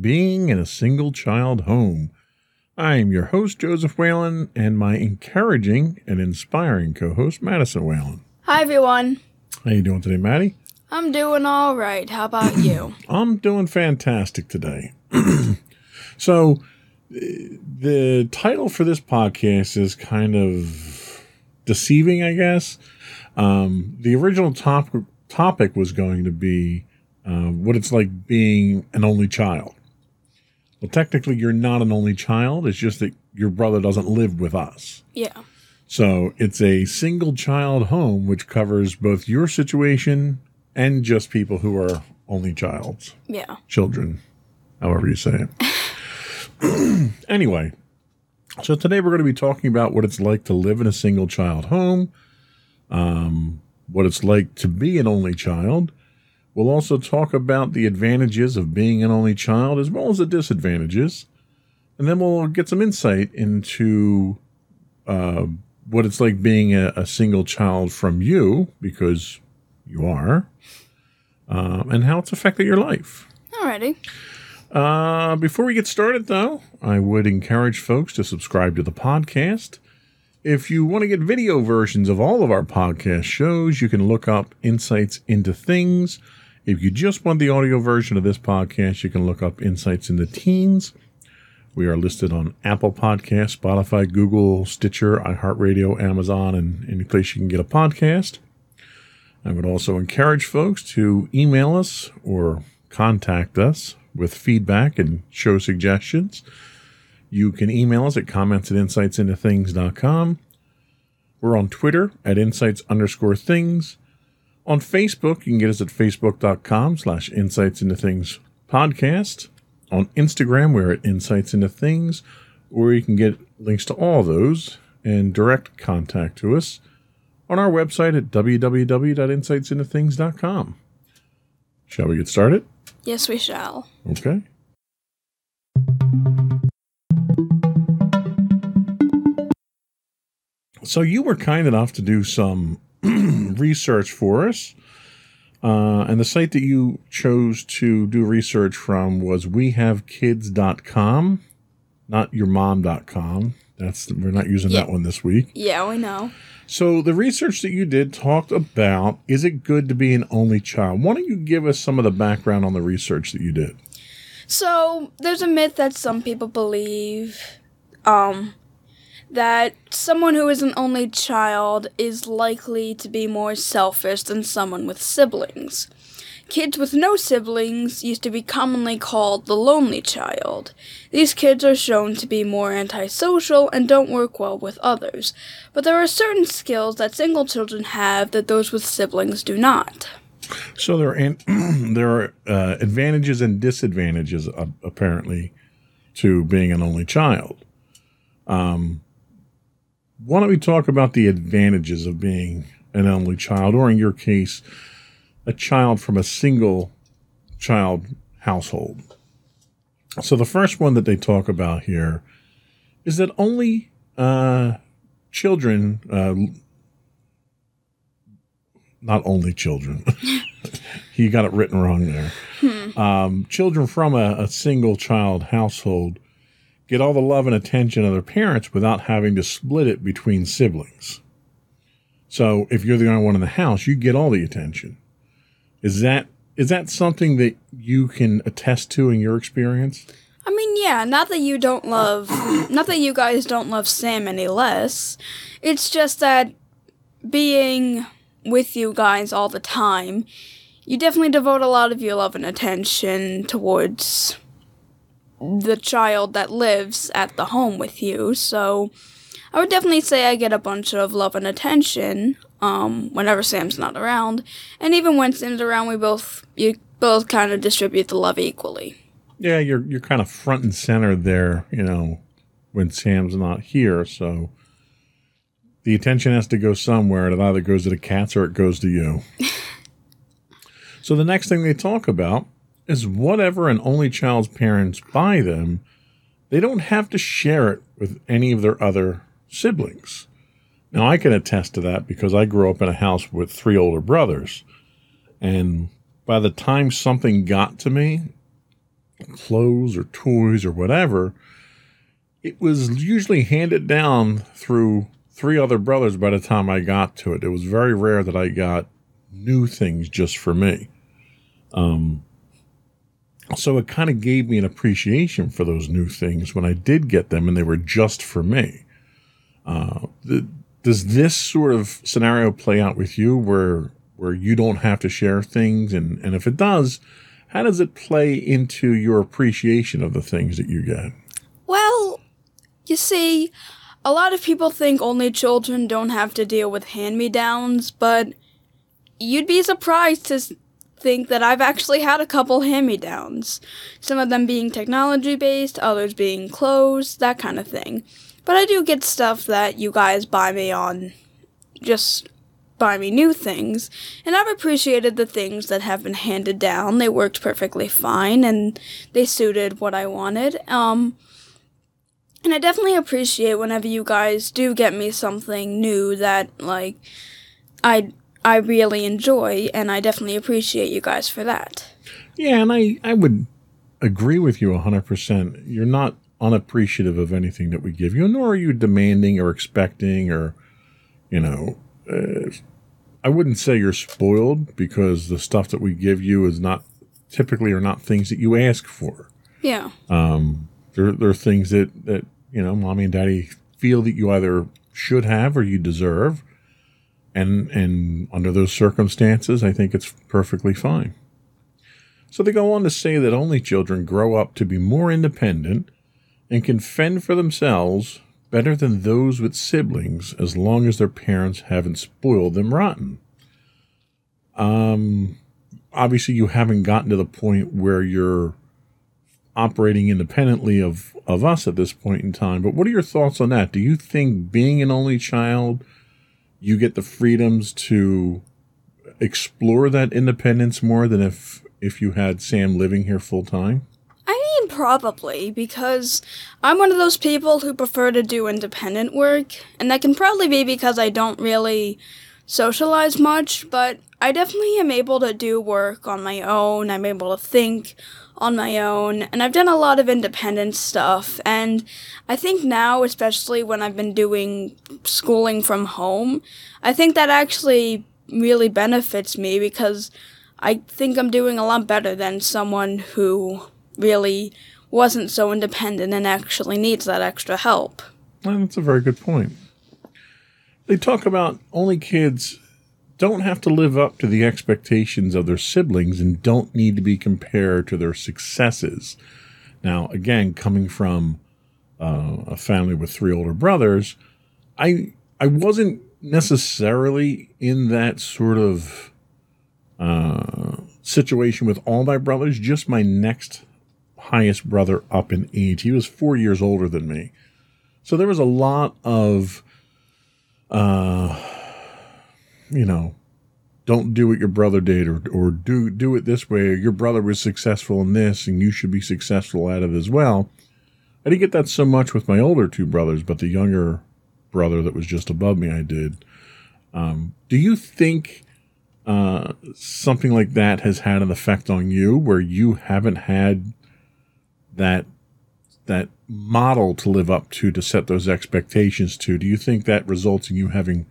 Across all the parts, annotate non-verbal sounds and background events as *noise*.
Being in a Single Child Home. I'm your host, Joseph Whalen, and my encouraging and inspiring co host, Madison Whalen. Hi everyone. How you doing today, Maddie? I'm doing all right. How about you? *clears throat* I'm doing fantastic today. *clears throat* so, the title for this podcast is kind of deceiving, I guess. Um, the original top- topic was going to be uh, what it's like being an only child. Well, technically, you're not an only child. It's just that your brother doesn't live with us. yeah. So it's a single child home, which covers both your situation and just people who are only childs Yeah. children, however you say it. *laughs* anyway, so today we're going to be talking about what it's like to live in a single child home, um, what it's like to be an only child. We'll also talk about the advantages of being an only child as well as the disadvantages. And then we'll get some insight into uh, what it's like being a, a single child from you, because you are, um, and how it's affected your life. Alrighty. Uh, before we get started, though, I would encourage folks to subscribe to the podcast. If you want to get video versions of all of our podcast shows, you can look up Insights into Things. If you just want the audio version of this podcast, you can look up Insights into Teens. We are listed on Apple Podcasts, Spotify, Google, Stitcher, iHeartRadio, Amazon, and any place you can get a podcast. I would also encourage folks to email us or contact us with feedback and show suggestions. You can email us at comments at insightsintothings.com. We're on Twitter at insights underscore things. On Facebook, you can get us at facebook.com slash insights into things podcast. On Instagram, we're at insights into things, or you can get links to all those and direct contact to us on our website at www.insightsintothings.com. Shall we get started? Yes, we shall. Okay. So you were kind enough to do some *clears throat* research for us. Uh, and the site that you chose to do research from was wehavekids.com, not yourmom.com. That's we're not using that one this week. Yeah, we know. So the research that you did talked about is it good to be an only child? Why don't you give us some of the background on the research that you did? So there's a myth that some people believe, um, that someone who is an only child is likely to be more selfish than someone with siblings. Kids with no siblings used to be commonly called the lonely child. These kids are shown to be more antisocial and don't work well with others, but there are certain skills that single children have that those with siblings do not. So there are an- *clears throat* there are uh, advantages and disadvantages uh, apparently to being an only child. Um, why don't we talk about the advantages of being an only child, or in your case, a child from a single child household? So the first one that they talk about here is that only uh, children, uh, not only children. *laughs* you got it written wrong there. Um, children from a, a single child household get all the love and attention of their parents without having to split it between siblings. So if you're the only one in the house, you get all the attention. Is that is that something that you can attest to in your experience? I mean, yeah, not that you don't love, not that you guys don't love Sam any less. It's just that being with you guys all the time, you definitely devote a lot of your love and attention towards the child that lives at the home with you. So I would definitely say I get a bunch of love and attention um, whenever Sam's not around, and even when Sam's around, we both you both kind of distribute the love equally. Yeah, you're you're kind of front and center there, you know, when Sam's not here. So the attention has to go somewhere. and It either goes to the cats or it goes to you. *laughs* so the next thing they talk about is whatever an only child's parents buy them, they don't have to share it with any of their other siblings. Now I can attest to that because I grew up in a house with three older brothers. And by the time something got to me, clothes or toys or whatever, it was usually handed down through three other brothers by the time I got to it. It was very rare that I got new things just for me. Um, so it kind of gave me an appreciation for those new things when I did get them and they were just for me. Uh, the, does this sort of scenario play out with you where where you don't have to share things and, and if it does, how does it play into your appreciation of the things that you get? Well, you see, a lot of people think only children don't have to deal with hand me downs, but you'd be surprised to think that I've actually had a couple hand me downs. Some of them being technology based, others being clothes, that kind of thing. But I do get stuff that you guys buy me on just buy me new things, and I've appreciated the things that have been handed down. They worked perfectly fine and they suited what I wanted. Um, and I definitely appreciate whenever you guys do get me something new that like I I really enjoy and I definitely appreciate you guys for that. Yeah, and I I would agree with you 100%. You're not unappreciative of anything that we give you, nor are you demanding or expecting or you know, uh, I wouldn't say you're spoiled because the stuff that we give you is not typically are not things that you ask for. Yeah. Um, there, there are things that, that, you know, mommy and daddy feel that you either should have or you deserve. And, and under those circumstances, I think it's perfectly fine. So they go on to say that only children grow up to be more independent and can fend for themselves better than those with siblings as long as their parents haven't spoiled them rotten. Um, obviously, you haven't gotten to the point where you're operating independently of, of us at this point in time, but what are your thoughts on that? Do you think being an only child, you get the freedoms to explore that independence more than if if you had Sam living here full time? I mean, probably, because I'm one of those people who prefer to do independent work, and that can probably be because I don't really socialize much, but I definitely am able to do work on my own. I'm able to think on my own, and I've done a lot of independent stuff. And I think now, especially when I've been doing schooling from home, I think that actually really benefits me because I think I'm doing a lot better than someone who really wasn't so independent and actually needs that extra help. That's a very good point. They talk about only kids don't have to live up to the expectations of their siblings and don't need to be compared to their successes. Now, again, coming from uh, a family with three older brothers, I I wasn't necessarily in that sort of uh, situation with all my brothers. Just my next highest brother up in age. He was four years older than me. So there was a lot of, uh, you know, don't do what your brother did or, or do, do it this way. Your brother was successful in this and you should be successful at it as well. I didn't get that so much with my older two brothers, but the younger brother that was just above me, I did. Um, do you think uh, something like that has had an effect on you where you haven't had that that model to live up to to set those expectations to do you think that results in you having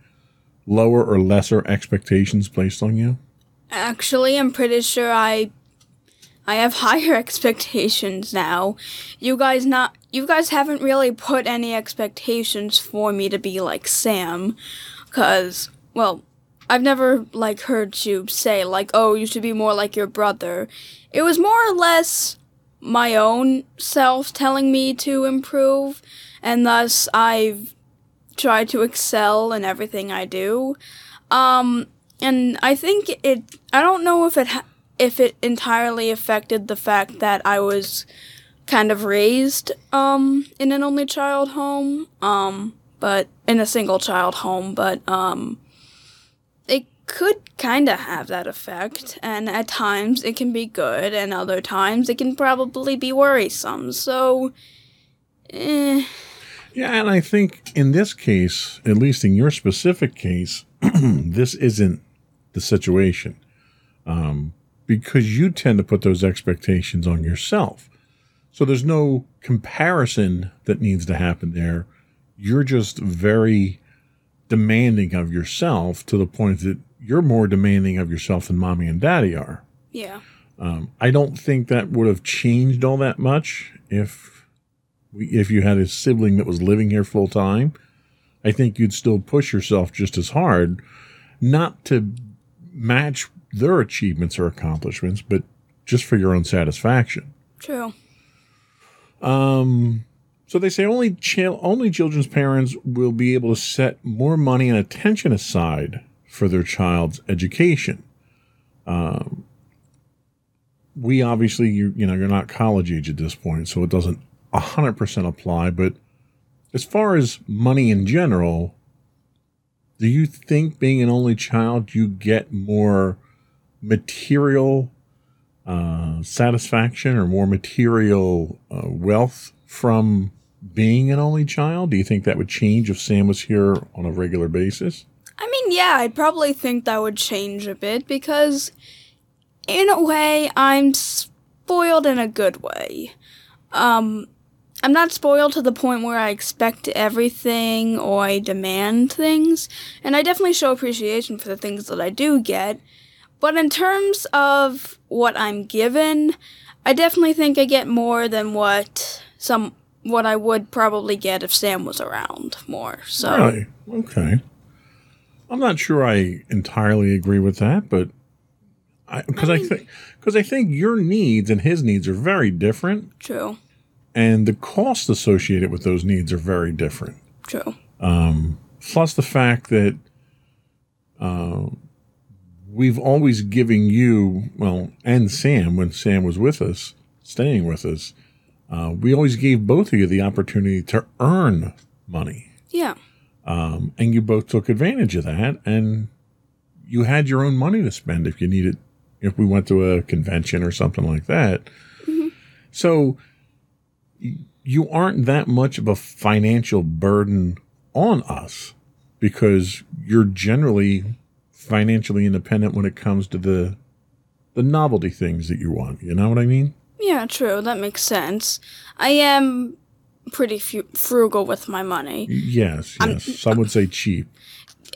lower or lesser expectations placed on you actually i'm pretty sure i I have higher *laughs* expectations now. You guys not you guys haven't really put any expectations for me to be like Sam cuz well, I've never like heard you say like, "Oh, you should be more like your brother." It was more or less my own self telling me to improve, and thus I've tried to excel in everything I do. Um, and I think it. I don't know if it ha- if it entirely affected the fact that I was kind of raised um in an only child home um but in a single child home but um it could kind of have that effect and at times it can be good and other times it can probably be worrisome so eh, Yeah, and I think in this case, at least in your specific case, *clears throat* this isn't the situation um, because you tend to put those expectations on yourself. So there's no comparison that needs to happen there. You're just very demanding of yourself to the point that you're more demanding of yourself than mommy and daddy are. yeah I don't think that would have changed all that much if if you had a sibling that was living here full time. I think you'd still push yourself just as hard, not to match their achievements or accomplishments, but just for your own satisfaction. true Um, so they say only chil- only children's parents will be able to set more money and attention aside for their child's education. Um, we obviously you you know you're not college age at this point, so it doesn't hundred percent apply. But as far as money in general, do you think being an only child you get more material uh, satisfaction or more material uh, wealth from being an only child? Do you think that would change if Sam was here on a regular basis? I mean, yeah, I'd probably think that would change a bit because, in a way, I'm spoiled in a good way. Um, I'm not spoiled to the point where I expect everything or I demand things, and I definitely show appreciation for the things that I do get. But in terms of what I'm given, I definitely think I get more than what some what I would probably get if Sam was around more. So Really? Okay. I'm not sure I entirely agree with that, but because I, think because mm. I think your needs and his needs are very different, true, and the costs associated with those needs are very different. true. plus the fact that uh, we've always given you, well, and Sam, when Sam was with us, staying with us, uh, we always gave both of you the opportunity to earn money. Yeah. Um, and you both took advantage of that, and you had your own money to spend if you needed, if we went to a convention or something like that. So y- you aren't that much of a financial burden on us because you're generally financially independent when it comes to the the novelty things that you want. You know what I mean? Yeah, true. That makes sense. I am pretty frugal with my money. Yes, yes. Some would say cheap.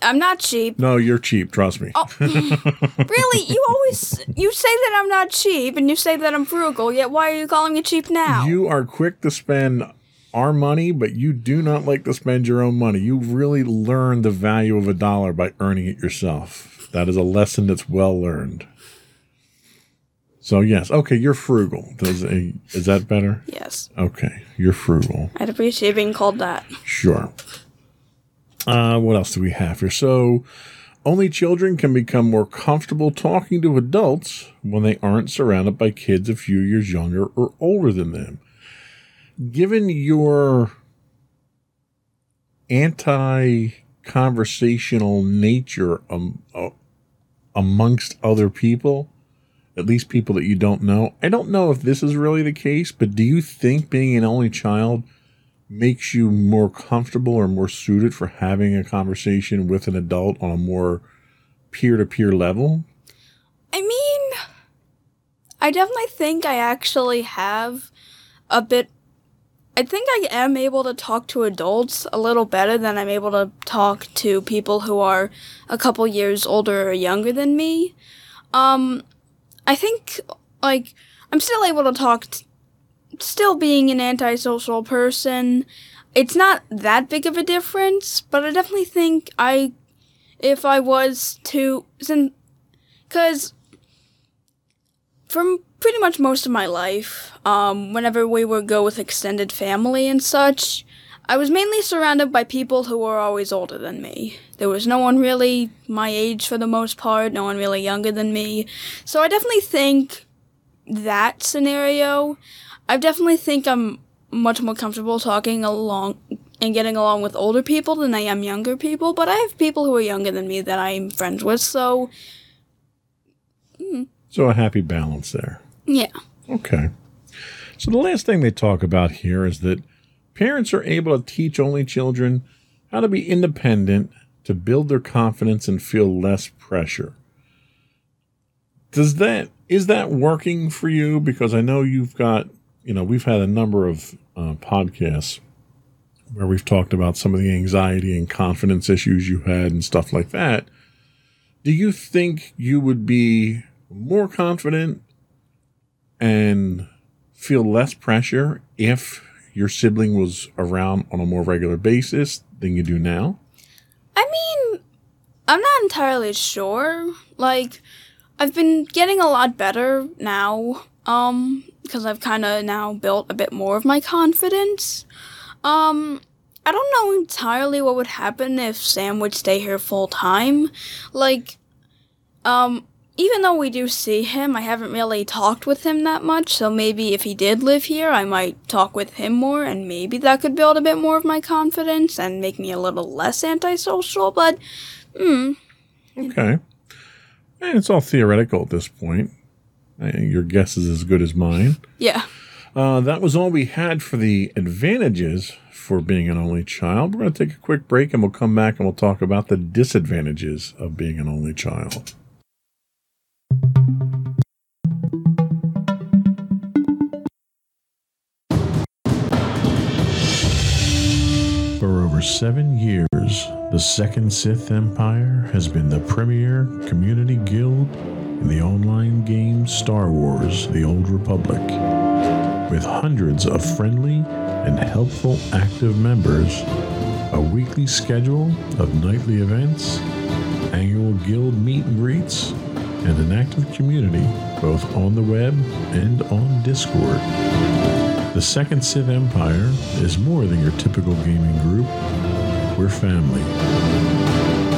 I'm not cheap. No, you're cheap. Trust me. Oh, *laughs* Really? You always you say that I'm not cheap and you say that I'm frugal, yet why are you calling me cheap now? You are quick to spend our money, but you do not like to spend your own money. You really learn the value of a dollar by earning it yourself. That is a lesson that's well learned. So yes, okay, you're frugal. Does a, is that better? yes. Okay, you're frugal. I'd appreciate being called that. Sure. Uh, what else do we have here? So, only children can become more comfortable talking to adults when they aren't surrounded by kids a few years younger or older than them. Given your anti conversational nature um, uh, amongst other people, at least people that you don't know, I don't know if this is really the case, but do you think being an only child makes you more comfortable or more suited for having a conversation with an adult on a more peer to peer level? I mean, I definitely think I actually have a bit. I think I am able to talk to adults a little better than I'm able to talk to people who are a couple years older or younger than me. Um, I think, like, I'm still able to talk, still being an antisocial person. It's not that big of a difference, but I definitely think I, if I was to, since, because from pretty much most of my life, um, whenever we would go with extended family and such, I was mainly surrounded by people who were always older than me. There was no one really my age for the most part, no one really younger than me. So I definitely think that scenario, I definitely think I'm much more comfortable talking along and getting along with older people than I am younger people, but I have people who are younger than me that I'm friends with, so. Mm. So a happy balance there. Yeah. Okay. So the last thing they talk about here is that parents are able to teach only children how to be independent to build their confidence and feel less pressure. Does that is that working for you? Because I know you've got you know we've had a number of uh, podcasts where we've talked about some of the anxiety and confidence issues you had and stuff like that. Do you think you would be more confident and feel less pressure if your sibling was around on a more regular basis than you do now? I mean, I'm not entirely sure. Like, I've been getting a lot better now, um, because I've kind of now built a bit more of my confidence. Um, I don't know entirely what would happen if Sam would stay here full time. Like, um, even though we do see him, I haven't really talked with him that much, so maybe if he did live here, I might talk with him more, and maybe that could build a bit more of my confidence and make me a little less antisocial, but, hmm. Okay. It's all theoretical at this point. Your guess is as good as mine. Yeah. Uh, that was all we had for the advantages for being an only child. We're going to take a quick break and we'll come back and we'll talk about the disadvantages of being an only child. For over seven years, the Second Sith Empire has been the premier community guild in the online game Star Wars The Old Republic. With hundreds of friendly and helpful active members, a weekly schedule of nightly events, annual guild meet and greets, and an active community both on the web and on Discord. The Second Sith Empire is more than your typical gaming group. We're family.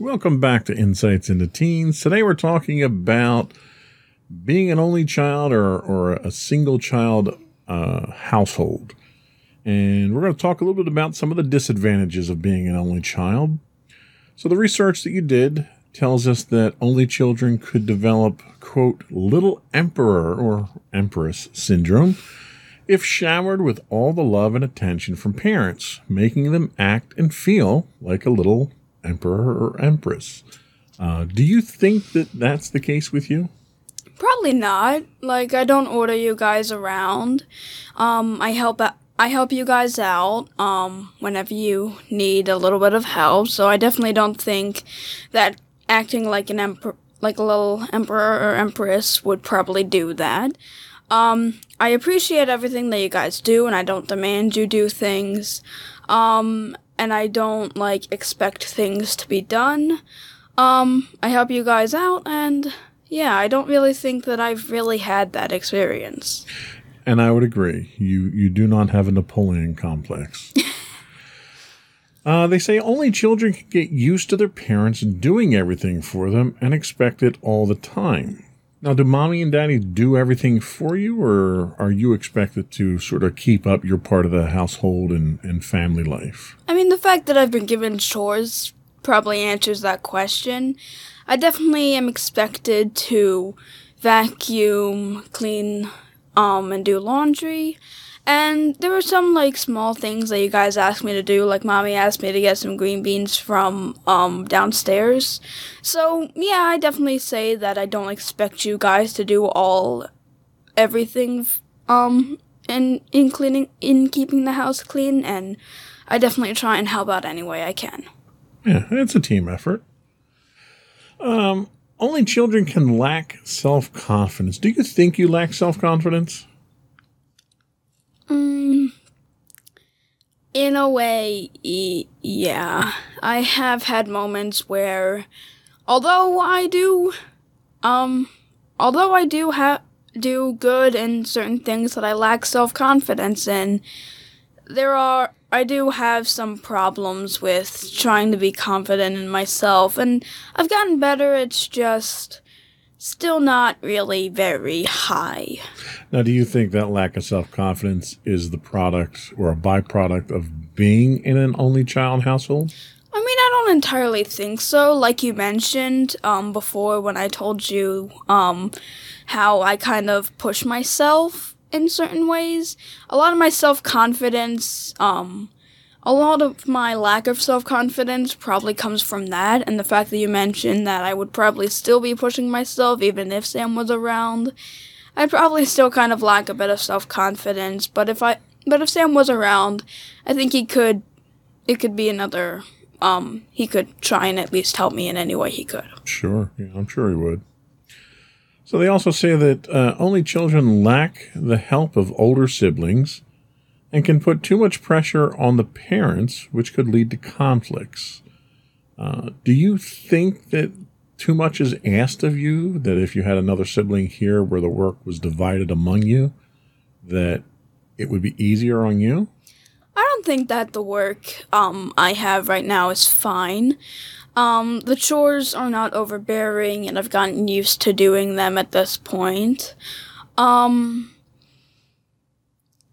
Welcome back to Insights into Teens. Today we're talking about being an only child or, or a single child uh, household. And we're going to talk a little bit about some of the disadvantages of being an only child. So, the research that you did tells us that only children could develop, quote, little emperor or empress syndrome if showered with all the love and attention from parents, making them act and feel like a little emperor or empress. Uh, do you think that that's the case with you? Probably not. Like I don't order you guys around. Um, I help I help you guys out um, whenever you need a little bit of help. So I definitely don't think that acting like an emperor, like a little emperor or empress, would probably do that. Um, I appreciate everything that you guys do, and I don't demand you do things. Um, and I don't like expect things to be done. Um, I help you guys out, and yeah, I don't really think that I've really had that experience. And I would agree. You you do not have a Napoleon complex. *laughs* uh, they say only children can get used to their parents doing everything for them and expect it all the time. Now, do mommy and daddy do everything for you, or are you expected to sort of keep up your part of the household and, and family life? I mean, the fact that I've been given chores probably answers that question. I definitely am expected to vacuum, clean um, and do laundry. And there were some like small things that you guys asked me to do, like mommy asked me to get some green beans from um, downstairs. So yeah, I definitely say that I don't expect you guys to do all everything um in in cleaning in keeping the house clean and I definitely try and help out any way I can. Yeah, it's a team effort. Um, only children can lack self confidence. Do you think you lack self confidence? Mm, in a way, yeah. I have had moments where, although I do, um, although I do have do good in certain things that I lack self confidence in, there are I do have some problems with trying to be confident in myself, and I've gotten better. It's just still not really very high. Now, do you think that lack of self confidence is the product or a byproduct of being in an only child household? I mean, I don't entirely think so. Like you mentioned um, before when I told you um, how I kind of push myself in certain ways. A lot of my self confidence, um, a lot of my lack of self confidence probably comes from that, and the fact that you mentioned that I would probably still be pushing myself even if Sam was around. I'd probably still kind of lack a bit of self confidence, but if I but if Sam was around, I think he could it could be another um he could try and at least help me in any way he could. Sure, yeah, I'm sure he would. So they also say that uh, only children lack the help of older siblings and can put too much pressure on the parents, which could lead to conflicts. Uh, do you think that too much is asked of you? That if you had another sibling here where the work was divided among you, that it would be easier on you? I don't think that the work um, I have right now is fine. Um, the chores are not overbearing, and I've gotten used to doing them at this point. Um,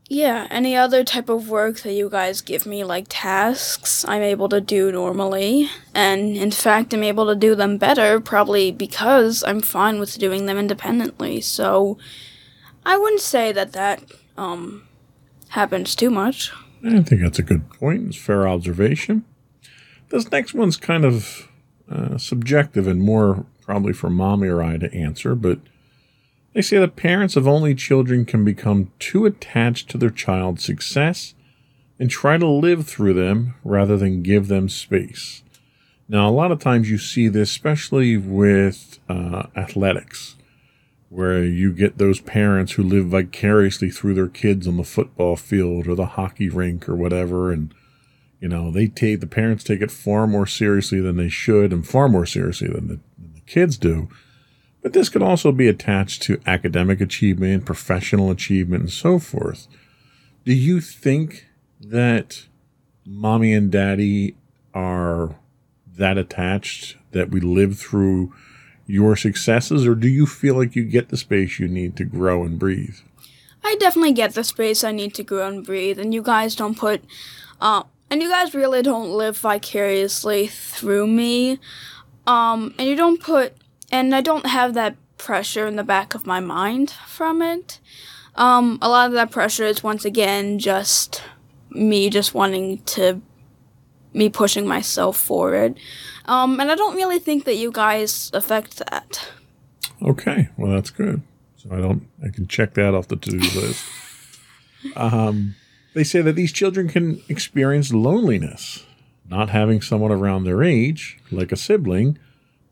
yeah, any other type of work that you guys give me, like tasks, I'm able to do normally. And in fact, I'm able to do them better, probably because I'm fine with doing them independently. So I wouldn't say that that um, happens too much. I think that's a good point. It's fair observation. This next one's kind of uh, subjective and more probably for mommy or I to answer, but they say that parents of only children can become too attached to their child's success and try to live through them rather than give them space. Now, a lot of times you see this, especially with uh, athletics, where you get those parents who live vicariously through their kids on the football field or the hockey rink or whatever, and you know, they take the parents take it far more seriously than they should and far more seriously than the, than the kids do. But this could also be attached to academic achievement, professional achievement, and so forth. Do you think that mommy and daddy are that attached that we live through your successes, or do you feel like you get the space you need to grow and breathe? I definitely get the space I need to grow and breathe, and you guys don't put uh, and you guys really don't live vicariously through me. Um, and you don't put, and I don't have that pressure in the back of my mind from it. Um, a lot of that pressure is once again just me just wanting to, me pushing myself forward. Um, and I don't really think that you guys affect that. Okay, well that's good. So I don't, I can check that off the to-do *laughs* list. Um, they say that these children can experience loneliness, not having someone around their age, like a sibling,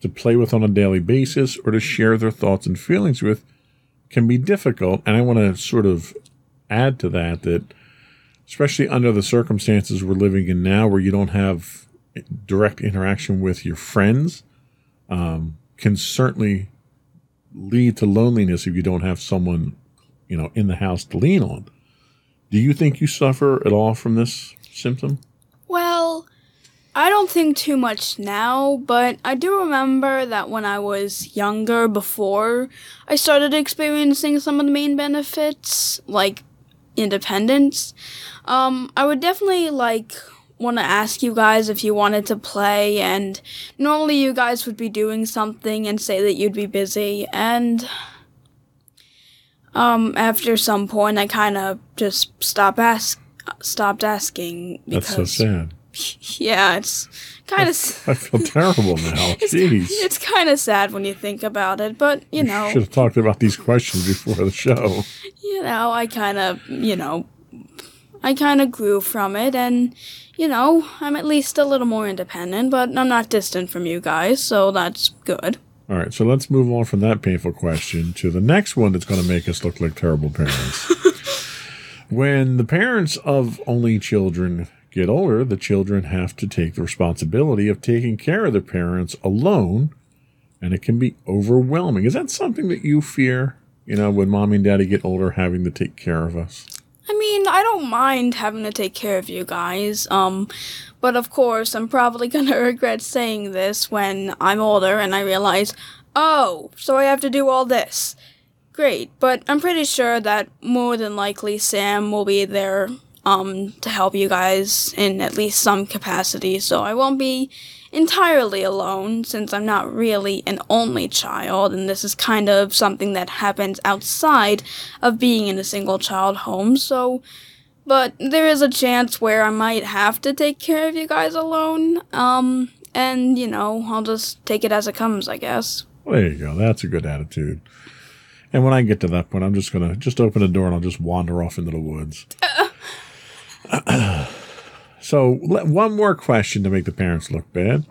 to play with on a daily basis or to share their thoughts and feelings with can be difficult. And I want to sort of add to that that, especially under the circumstances we're living in now, where you don't have direct interaction with your friends, um, can certainly lead to loneliness if you don't have someone, you know, in the house to lean on. Do you think you suffer at all from this symptom? I don't think too much now, but I do remember that when I was younger, before I started experiencing some of the main benefits, like independence, um, I would definitely like want to ask you guys if you wanted to play, and normally you guys would be doing something and say that you'd be busy, and Um, after some point, I kind of just stopped ask stopped asking because That's so sad. Yeah, it's kind of I feel *laughs* terrible now. *laughs* Jeez. it's kind of sad when you think about it, but you know, Should have talked about these questions before the show. you know, I kind of, you know, I kind of grew from it, and you know, I'm at least a little more independent, but I'm not distant from you guys, so that's good. All right, so let's move on from that painful question to the next one that's going to make us look like terrible parents. *laughs* when the parents of only children get older, the children have to take the responsibility of taking care of their parents alone, and it can be overwhelming. Is that something that you fear? You know, when mommy and daddy get older, having to take care of us? I mean, I don't mind having to take care of you guys, um, but of course, I'm probably *laughs* gonna regret saying this when I'm older and I realize, oh, so I have to do all this. Great, but I'm pretty sure that more than likely Sam will be there, um, to help you guys in at least some capacity, so I won't be entirely alone since I'm not really an only child, and this is kind of something that happens outside of being in a single child home, so. But there is a chance where I might have to take care of you guys alone, um, and you know, I'll just take it as it comes, I guess. Well, there you go. That's a good attitude. And when I get to that point, I'm just gonna just open the door and I'll just wander off into the woods. *clears throat* so, one more question to make the parents look bad.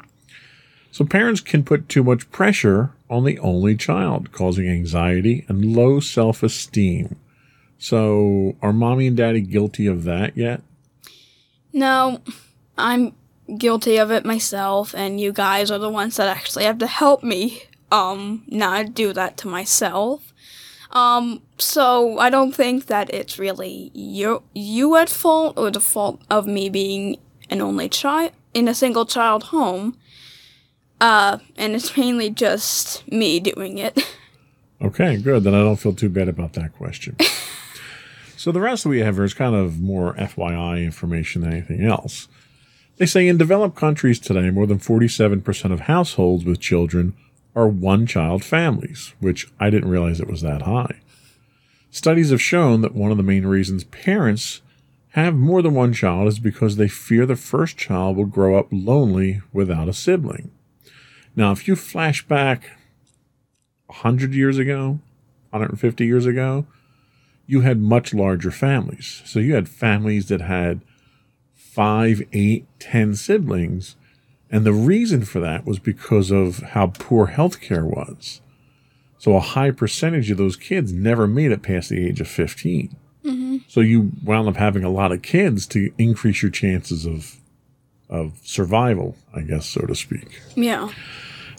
So, parents can put too much pressure on the only child, causing anxiety and low self esteem. So, are mommy and daddy guilty of that yet? No, I'm guilty of it myself, and you guys are the ones that actually have to help me, um, not do that to myself. Um, so I don't think that it's really you you at fault or the fault of me being an only child in a single child home. Uh, and it's mainly just me doing it. Okay, good. Then I don't feel too bad about that question. *laughs* so the rest we have here is kind of more FYI information than anything else. They say in developed countries today, more than 47% of households with children are one child families, which I didn't realize it was that high. Studies have shown that one of the main reasons parents have more than one child is because they fear the first child will grow up lonely without a sibling. Now, if you flash back 100 years ago, 150 years ago, you had much larger families. So you had families that had five, eight, ten siblings. And the reason for that was because of how poor healthcare was. So a high percentage of those kids never made it past the age of 15. So you wound up having a lot of kids to increase your chances of of survival, I guess, so to speak. yeah.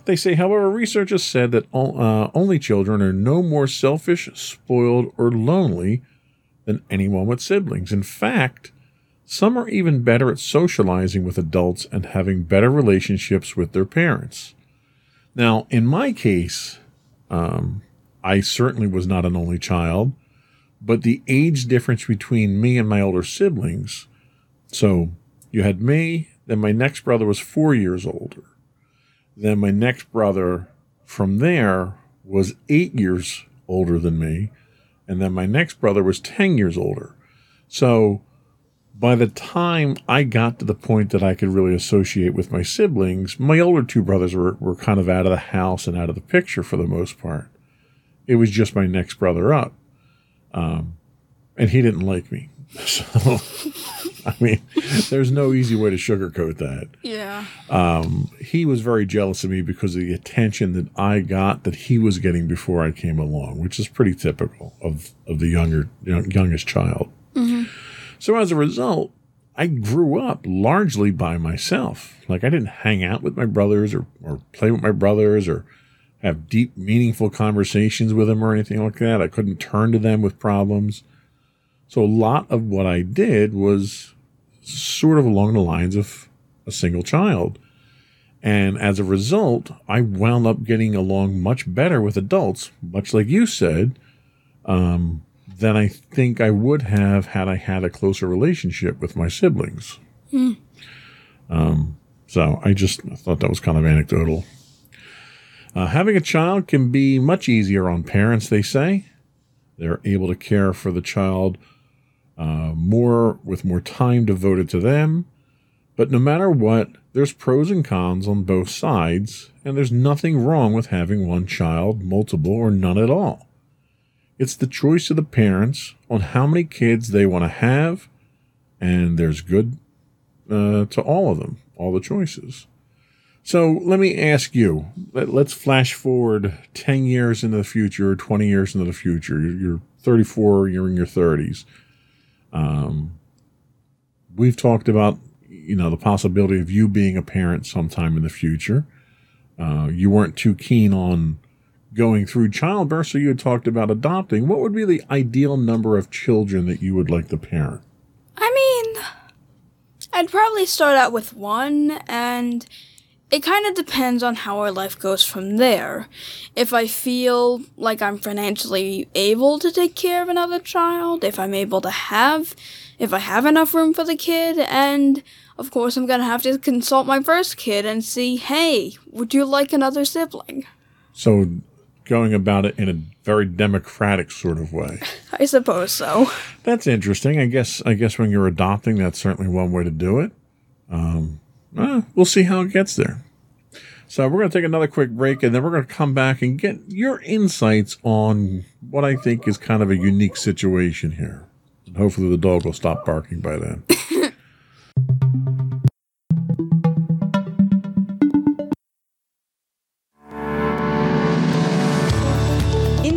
They say, however, researchers said that uh, only children are no more selfish, spoiled, or lonely than anyone with siblings. In fact, some are even better at socializing with adults and having better relationships with their parents. Now, in my case, um, I certainly was not an only child, but the age difference between me and my older siblings so you had me, then my next brother was four years older. Then my next brother from there was eight years older than me. And then my next brother was 10 years older. So by the time I got to the point that I could really associate with my siblings, my older two brothers were, were kind of out of the house and out of the picture for the most part. It was just my next brother up. Um, and he didn't like me. *laughs* So, I mean, there's no easy way to sugarcoat that Yeah. he was very jealous of me because of the attention that I got that he was getting before I came along, which is pretty typical of, of the younger young, youngest child. So as a result, I grew up largely by myself. Like I didn't hang out with my brothers or, or play with my brothers or have deep, meaningful conversations with them or anything like that. I couldn't turn to them with problems. So a lot of what I did was sort of along the lines of a single child. And as a result, I wound up getting along much better with adults, much like you said, um, than I think I would have had I had a closer relationship with my siblings. Um, so I just thought that was kind of anecdotal. Uh, having a child can be much easier on parents, they say. They're able to care for the child uh, more with more time devoted to them. But no matter what, there's pros and cons on both sides, and there's nothing wrong with having one child, multiple, or none at all. It's the choice of the parents on how many kids they want to have, and there's good uh, to all of them, all the choices. So let me ask you let, us flash forward 10 years into the future, 20 years into the future. You're, you're 34, you're in your 30s. Um, we've talked about you know the possibility of you being a parent sometime in the future. Uh, you weren't too keen on going through childbirth, so you had talked about adopting. What would be the ideal number of children that you would like to parent? I mean, I'd probably start out with one, and it kind of depends on how our life goes from there. If I feel like I'm financially able to take care of another child, if I'm able to have, if I have enough room for the kid, and of course, I'm gonna have to consult my first kid and see, hey, would you like another sibling? So, going about it in a very democratic sort of way. *laughs* I suppose so. That's interesting. I guess. I guess when you're adopting, that's certainly one way to do it. Um, eh, we'll see how it gets there. So we're going to take another quick break, and then we're going to come back and get your insights on what I think is kind of a unique situation here. And hopefully, the dog will stop barking by then. *laughs*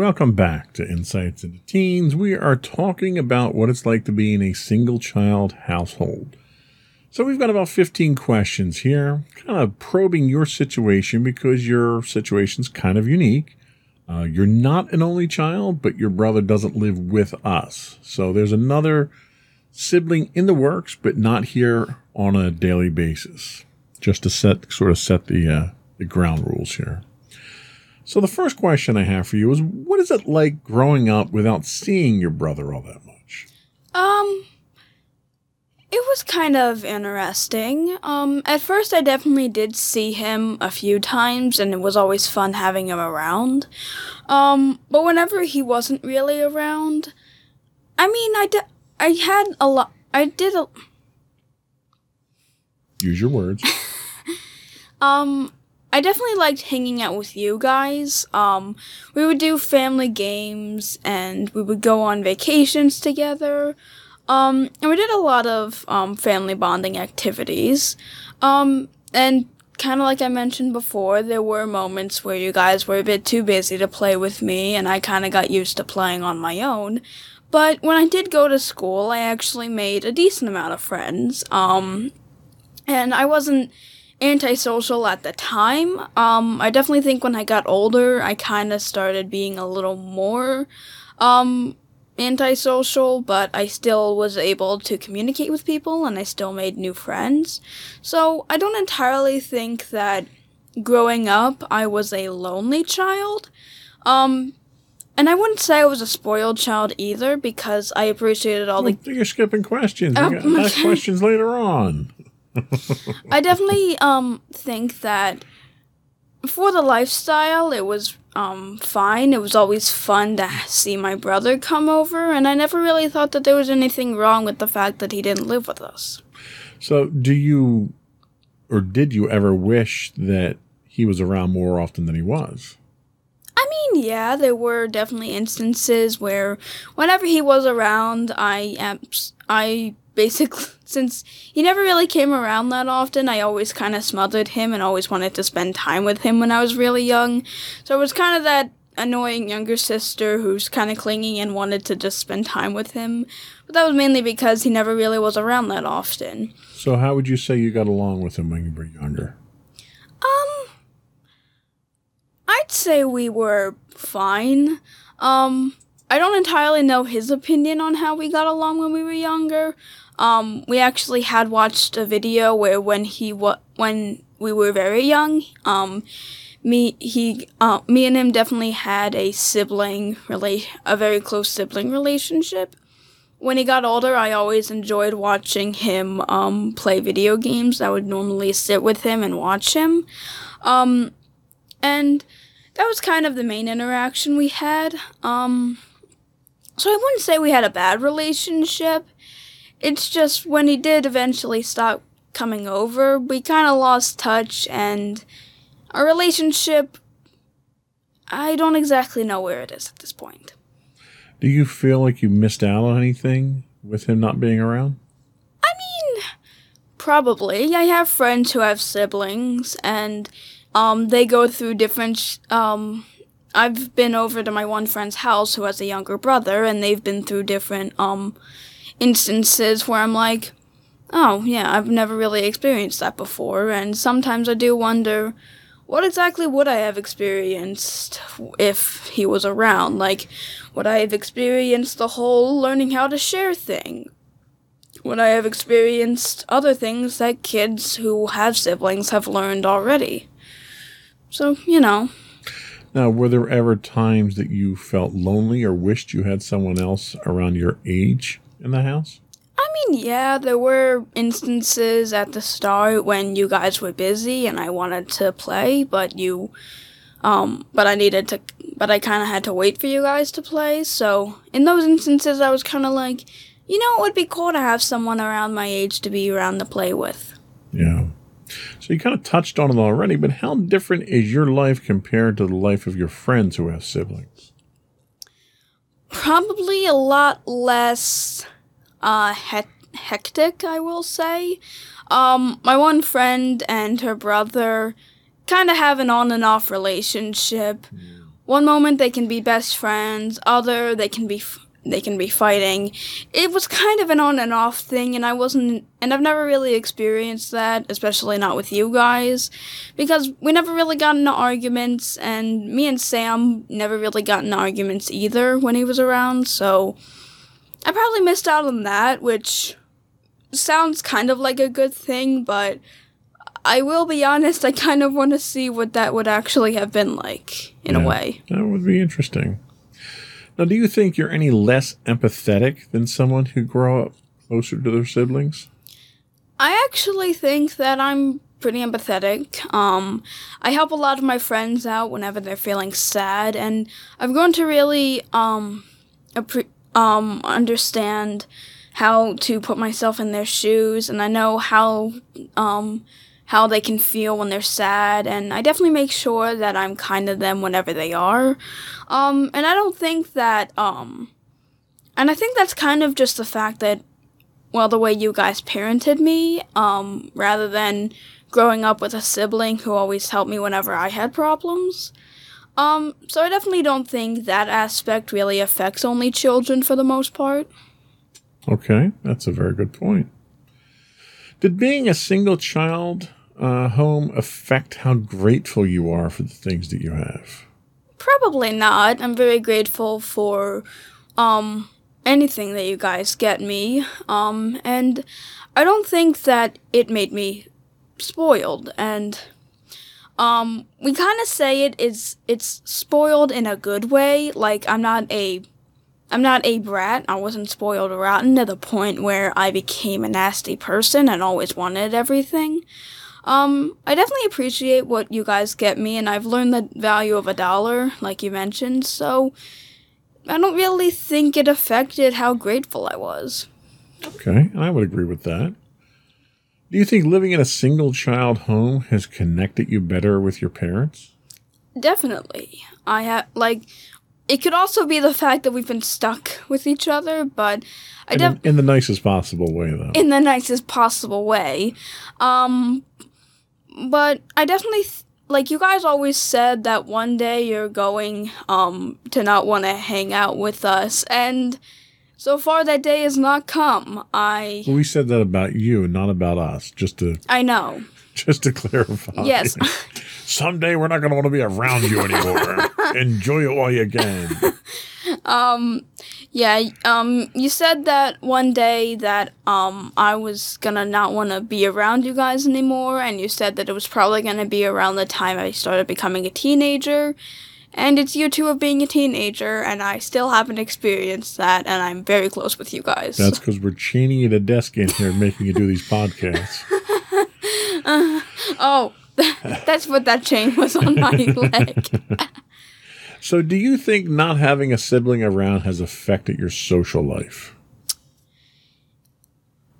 Welcome back to Insights into Teens. We are talking about what it's like to be in a single child household. So, we've got about 15 questions here, kind of probing your situation because your situation's kind of unique. Uh, you're not an only child, but your brother doesn't live with us. So, there's another sibling in the works, but not here on a daily basis, just to set sort of set the, uh, the ground rules here. So the first question I have for you is what is it like growing up without seeing your brother all that much? Um it was kind of interesting. Um at first I definitely did see him a few times and it was always fun having him around. Um but whenever he wasn't really around, I mean I de- I had a lot I did a Use your words. *laughs* um I definitely liked hanging out with you guys. Um, we would do family games and we would go on vacations together. Um, and we did a lot of um, family bonding activities. Um, and kind of like I mentioned before, there were moments where you guys were a bit too busy to play with me, and I kind of got used to playing on my own. But when I did go to school, I actually made a decent amount of friends. Um, and I wasn't antisocial at the time. Um, I definitely think when I got older, I kind of started being a little more um, antisocial, but I still was able to communicate with people and I still made new friends. So I don't entirely think that growing up I was a lonely child. Um, and I wouldn't say I was a spoiled child either because I appreciated all well, the. You're skipping questions. You got okay. questions later on. I definitely um think that for the lifestyle, it was um fine. It was always fun to see my brother come over, and I never really thought that there was anything wrong with the fact that he didn't live with us. So, do you or did you ever wish that he was around more often than he was? I mean, yeah, there were definitely instances where whenever he was around, I am I basically *laughs* since he never really came around that often, I always kind of smothered him and always wanted to spend time with him when I was really young. So it was kind of that annoying younger sister who's kind of clingy and wanted to just spend time with him. But that was mainly because he never really was around that often. So how would you say you got along with him when you were younger? Um I'd say we were fine. Um I don't entirely know his opinion on how we got along when we were younger. Um, we actually had watched a video where when he wa- when we were very young, um, me he uh, me and him definitely had a sibling rela- a very close sibling relationship. When he got older, I always enjoyed watching him um, play video games. I would normally sit with him and watch him. Um, and that was kind of the main interaction we had. Um, so I wouldn't say we had a bad relationship. It's just when he did eventually stop coming over, we kind of lost touch and our relationship I don't exactly know where it is at this point. Do you feel like you missed out on anything with him not being around? I mean, probably. I have friends who have siblings and um they go through different sh- um I've been over to my one friend's house who has a younger brother and they've been through different um instances where I'm like, oh, yeah, I've never really experienced that before. And sometimes I do wonder, what exactly would I have experienced if he was around? Like, would I have experienced the whole learning how to share thing? Would I have experienced other things that kids who have siblings have learned already? So, you know. Now, were there ever times that you felt lonely or wished you had someone else around your age in the house? I mean, yeah, there were instances at the start when you guys were busy and I wanted to play, but you, um, but I needed to, but I kind of had to wait for you guys to play. So in those instances, I was kind of like, you know, it would be cool to have someone around my age to be around to play with. Yeah. So you kind of touched on it already, but how different is your life compared to the life of your friends who have siblings? Probably a lot less uh, he- hectic, I will say. Um, my one friend and her brother kind of have an on and off relationship. One moment they can be best friends, other they can be f- they can be fighting. It was kind of an on and off thing, and I wasn't, and I've never really experienced that, especially not with you guys, because we never really got into arguments, and me and Sam never really got into arguments either when he was around, so I probably missed out on that, which sounds kind of like a good thing, but I will be honest, I kind of want to see what that would actually have been like, in Yeah, a way. That would be interesting. Now, do you think you're any less empathetic than someone who grew up closer to their siblings? I actually think that I'm pretty empathetic. Um, I help a lot of my friends out whenever they're feeling sad, and I've grown to really um, appre- um, understand how to put myself in their shoes, and I know how um, how they can feel when they're sad, and I definitely make sure that I'm kind to them whenever they are. Um, and I don't think that um, and I think that's kind of just the fact that well, the way you guys parented me, um, rather than growing up with a sibling who always helped me whenever I had problems. Um, so I definitely don't think that aspect really affects only children for the most part. Okay, that's a very good point. Did being a single child uh, home affect how grateful you are for the things that you have? Probably not. I'm very grateful for, um, anything that you guys get me. Um, and I don't think that it made me spoiled. And, um, we kind of say it is, it's spoiled in a good way. Like, I'm not a, I'm not a brat. I wasn't spoiled rotten to the point where I became a nasty person and always wanted everything. Um, I definitely appreciate what you guys get me, and I've learned the value of a dollar, like you mentioned, so I don't really think it affected how grateful I was. Okay, I would agree with that. Do you think living in a single child home has connected you better with your parents? definitely. I have like it could also be the fact that we've been stuck with each other, but I In, in the nicest possible way, though. in the nicest possible way. Um, but I definitely th- like you guys always said that one day you're going um to not want to hang out with us, and so far that day has not come. I we said that about you, not about us. Just to I know. *laughs* just to clarify. Yes. *laughs* Someday we're not going to want to be around you anymore. *laughs* Enjoy it while you can. Um, yeah. Um, you said that one day that um I was gonna not want to be around you guys anymore, and you said that it was probably gonna be around the time I started becoming a teenager. And it's year two of being a teenager, and I still haven't experienced that, and I'm very close with you guys. That's because we're chaining you to desk in here, making you do these podcasts. *laughs* oh, *laughs* that's what that chain was on my *laughs* leg. So, do you think not having a sibling around has affected your social life?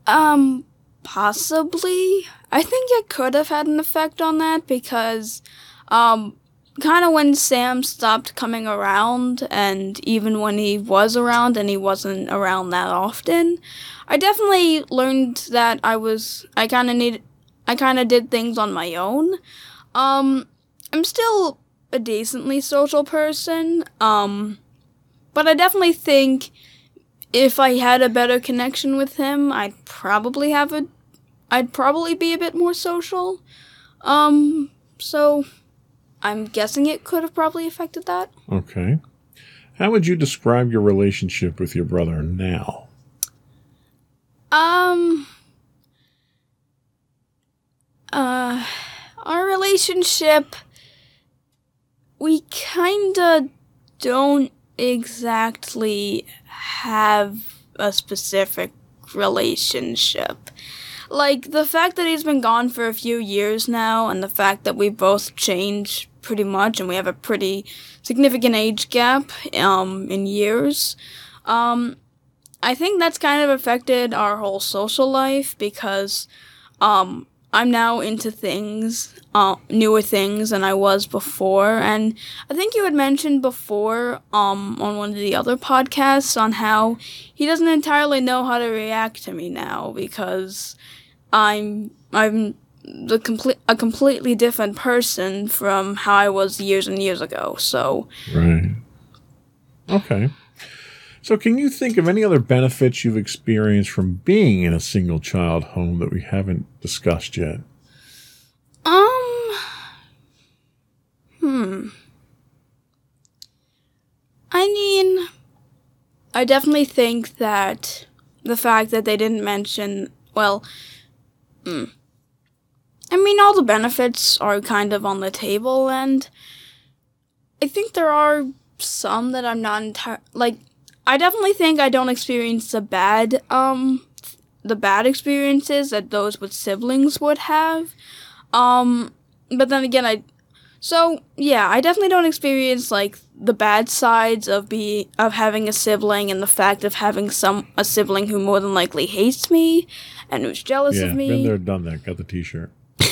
Um, possibly. I think it could have had an effect on that because, um, kind of when Sam stopped coming around, and even when he was around and he wasn't around that often, I definitely learned that I was, I kind of need, I kind of did things on my own. Um, I'm still a decently social person, um, but I definitely think if I had a better connection with him, I'd probably have a I'd probably be a bit more social. Um so I'm guessing it could have probably affected that. Okay. How would you describe your relationship with your brother now? Um uh our relationship we kinda don't exactly have a specific relationship. Like the fact that he's been gone for a few years now and the fact that we both changed pretty much and we have a pretty significant age gap um in years. Um I think that's kind of affected our whole social life because um I'm now into things, uh, newer things than I was before, and I think you had mentioned before, um, on one of the other podcasts on how he doesn't entirely know how to react to me now because I'm I'm the complete a completely different person from how I was years and years ago. So Right. Okay. So, can you think of any other benefits you've experienced from being in a single child home that we haven't discussed yet? Um. Hmm. I mean, I definitely think that the fact that they didn't mention, well, hmm. I mean, all the benefits are kind of on the table, and I think there are some that I'm not entire like. I definitely think I don't experience the bad, um, the bad experiences that those with siblings would have. Um, but then again, I. So yeah, I definitely don't experience like the bad sides of be of having a sibling and the fact of having some a sibling who more than likely hates me and who's jealous yeah, of me. been there, done that. Got the T-shirt. *laughs*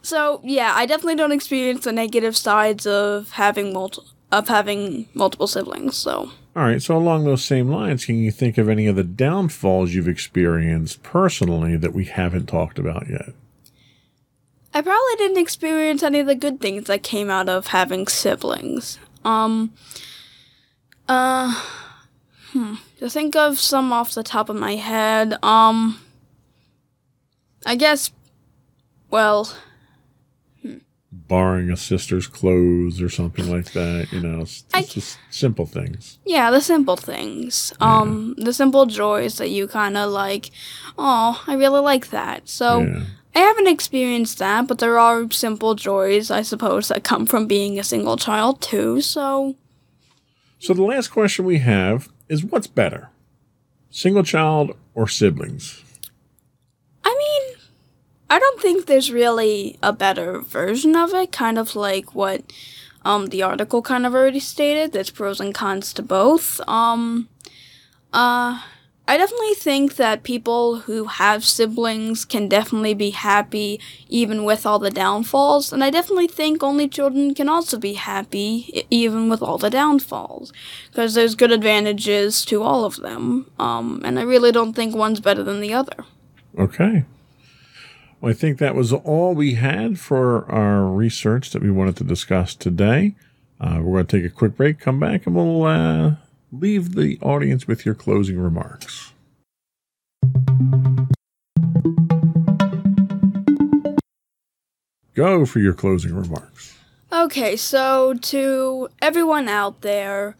So yeah, I definitely don't experience the negative sides of having multi- of having multiple siblings. So All right. So, along those same lines, can you think of any of the downfalls you've experienced personally that we haven't talked about yet? I probably didn't experience any of the good things that came out of having siblings. Um, uh, hmm, to think of some off the top of my head, um, I guess, well, Borrowing a sister's clothes or something like that. You know, it's, I- just simple things. yeah, the simple things, um, the simple joys that you kind of like, oh, I really like that. So, Yeah. I haven't experienced that, but there are simple joys, I suppose, that come from being a single child too, so. So the last question we have is what's better? Single child or siblings? I mean, I don't think there's really a better version of it, kind of like what um the article kind of already stated. There's pros and cons to both. Um uh I definitely think that people who have siblings can definitely be happy even with all the downfalls, and I definitely think only children can also be happy even with all the downfalls, because there's good advantages to all of them, um, and I really don't think one's better than the other. Okay. Well, I think that was all we had for our research that we wanted to discuss today. Uh, we're going to take a quick break, come back, and we'll uh, leave the audience with your closing remarks. Go for your closing remarks. Okay, so to everyone out there,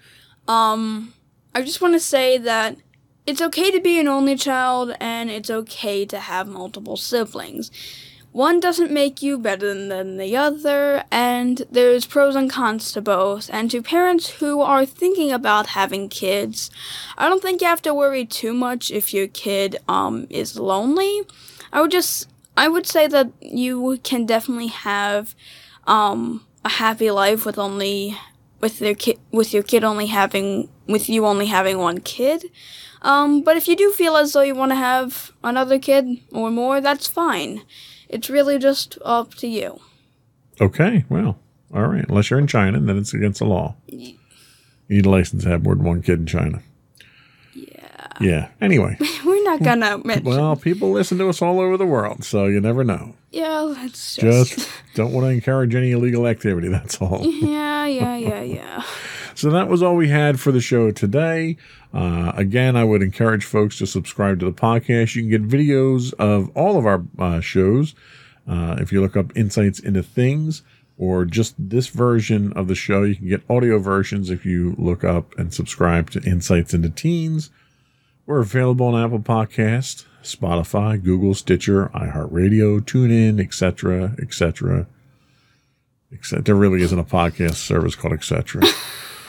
um, I just want to say that it's okay to be an only child and it's okay to have multiple siblings. One doesn't make you better than the other, and there's pros and cons to both. And to parents who are thinking about having kids, I don't think you have to worry too much if your kid um is lonely. I would just I would say that you can definitely have um a happy life with only with their kid with your kid only having with you only having one kid. Um, but if you do feel as though you want to have another kid or more, that's fine. It's really just up to you. Okay, well, all right. Unless you're in China, then it's against the law. You need a license to have more than one kid in China. Yeah. Yeah. Anyway, *laughs* We're not gonna *laughs* mention. well, people listen to us all over the world, so you never know. Yeah, that's just. Just *laughs* don't want to encourage any illegal activity. That's all. *laughs* yeah, yeah, yeah, yeah. *laughs* So that was all we had for the show today. Uh, again, I would encourage folks to subscribe to the podcast. You can get videos of all of our uh, shows uh, if you look up Insights into Things or just this version of the show. You can get audio versions if you look up and subscribe to Insights into Teens. We're available on Apple Podcast, Spotify, Google, Stitcher, iHeartRadio, TuneIn, etc., etc. Except there really isn't a podcast service called etc. *laughs*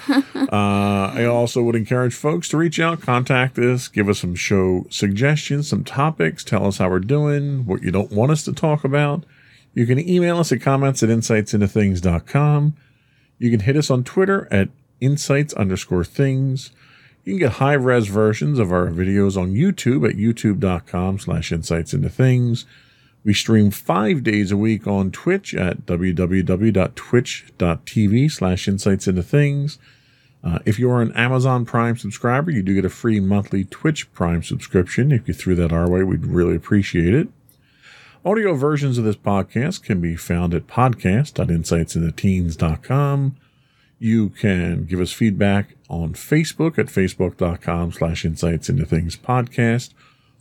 Uh, I also would encourage folks to reach out, contact us, give us some show suggestions, some topics, tell us how we're doing, what you don't want us to talk about. You can email us at comments at insightsintothings.com. You can hit us on Twitter at insights underscore things. You can get high res versions of our videos on YouTube at youtube.com slash insights into things. We stream five days a week on Twitch at www.twitch.tv slash insights into things. Uh, if you are an Amazon Prime subscriber, you do get a free monthly Twitch Prime subscription. If you threw that our way, we'd really appreciate it. Audio versions of this podcast can be found at podcast.insightsintoteens.com. You can give us feedback on Facebook at facebook.com slash insights into things podcast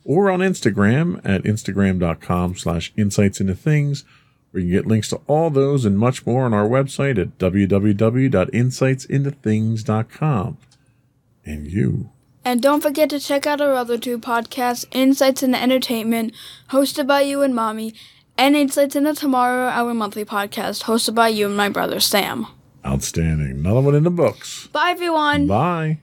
or on Instagram at instagram.com slash insights into things where you can get links to all those and much more on our website at www.insightsintothings.com. And you. And don't forget to check out our other two podcasts, Insights into Entertainment, hosted by you and Mommy, and Insights into Tomorrow, our monthly podcast, hosted by you and my brother Sam. Outstanding. Another one in the books. Bye, everyone. Bye.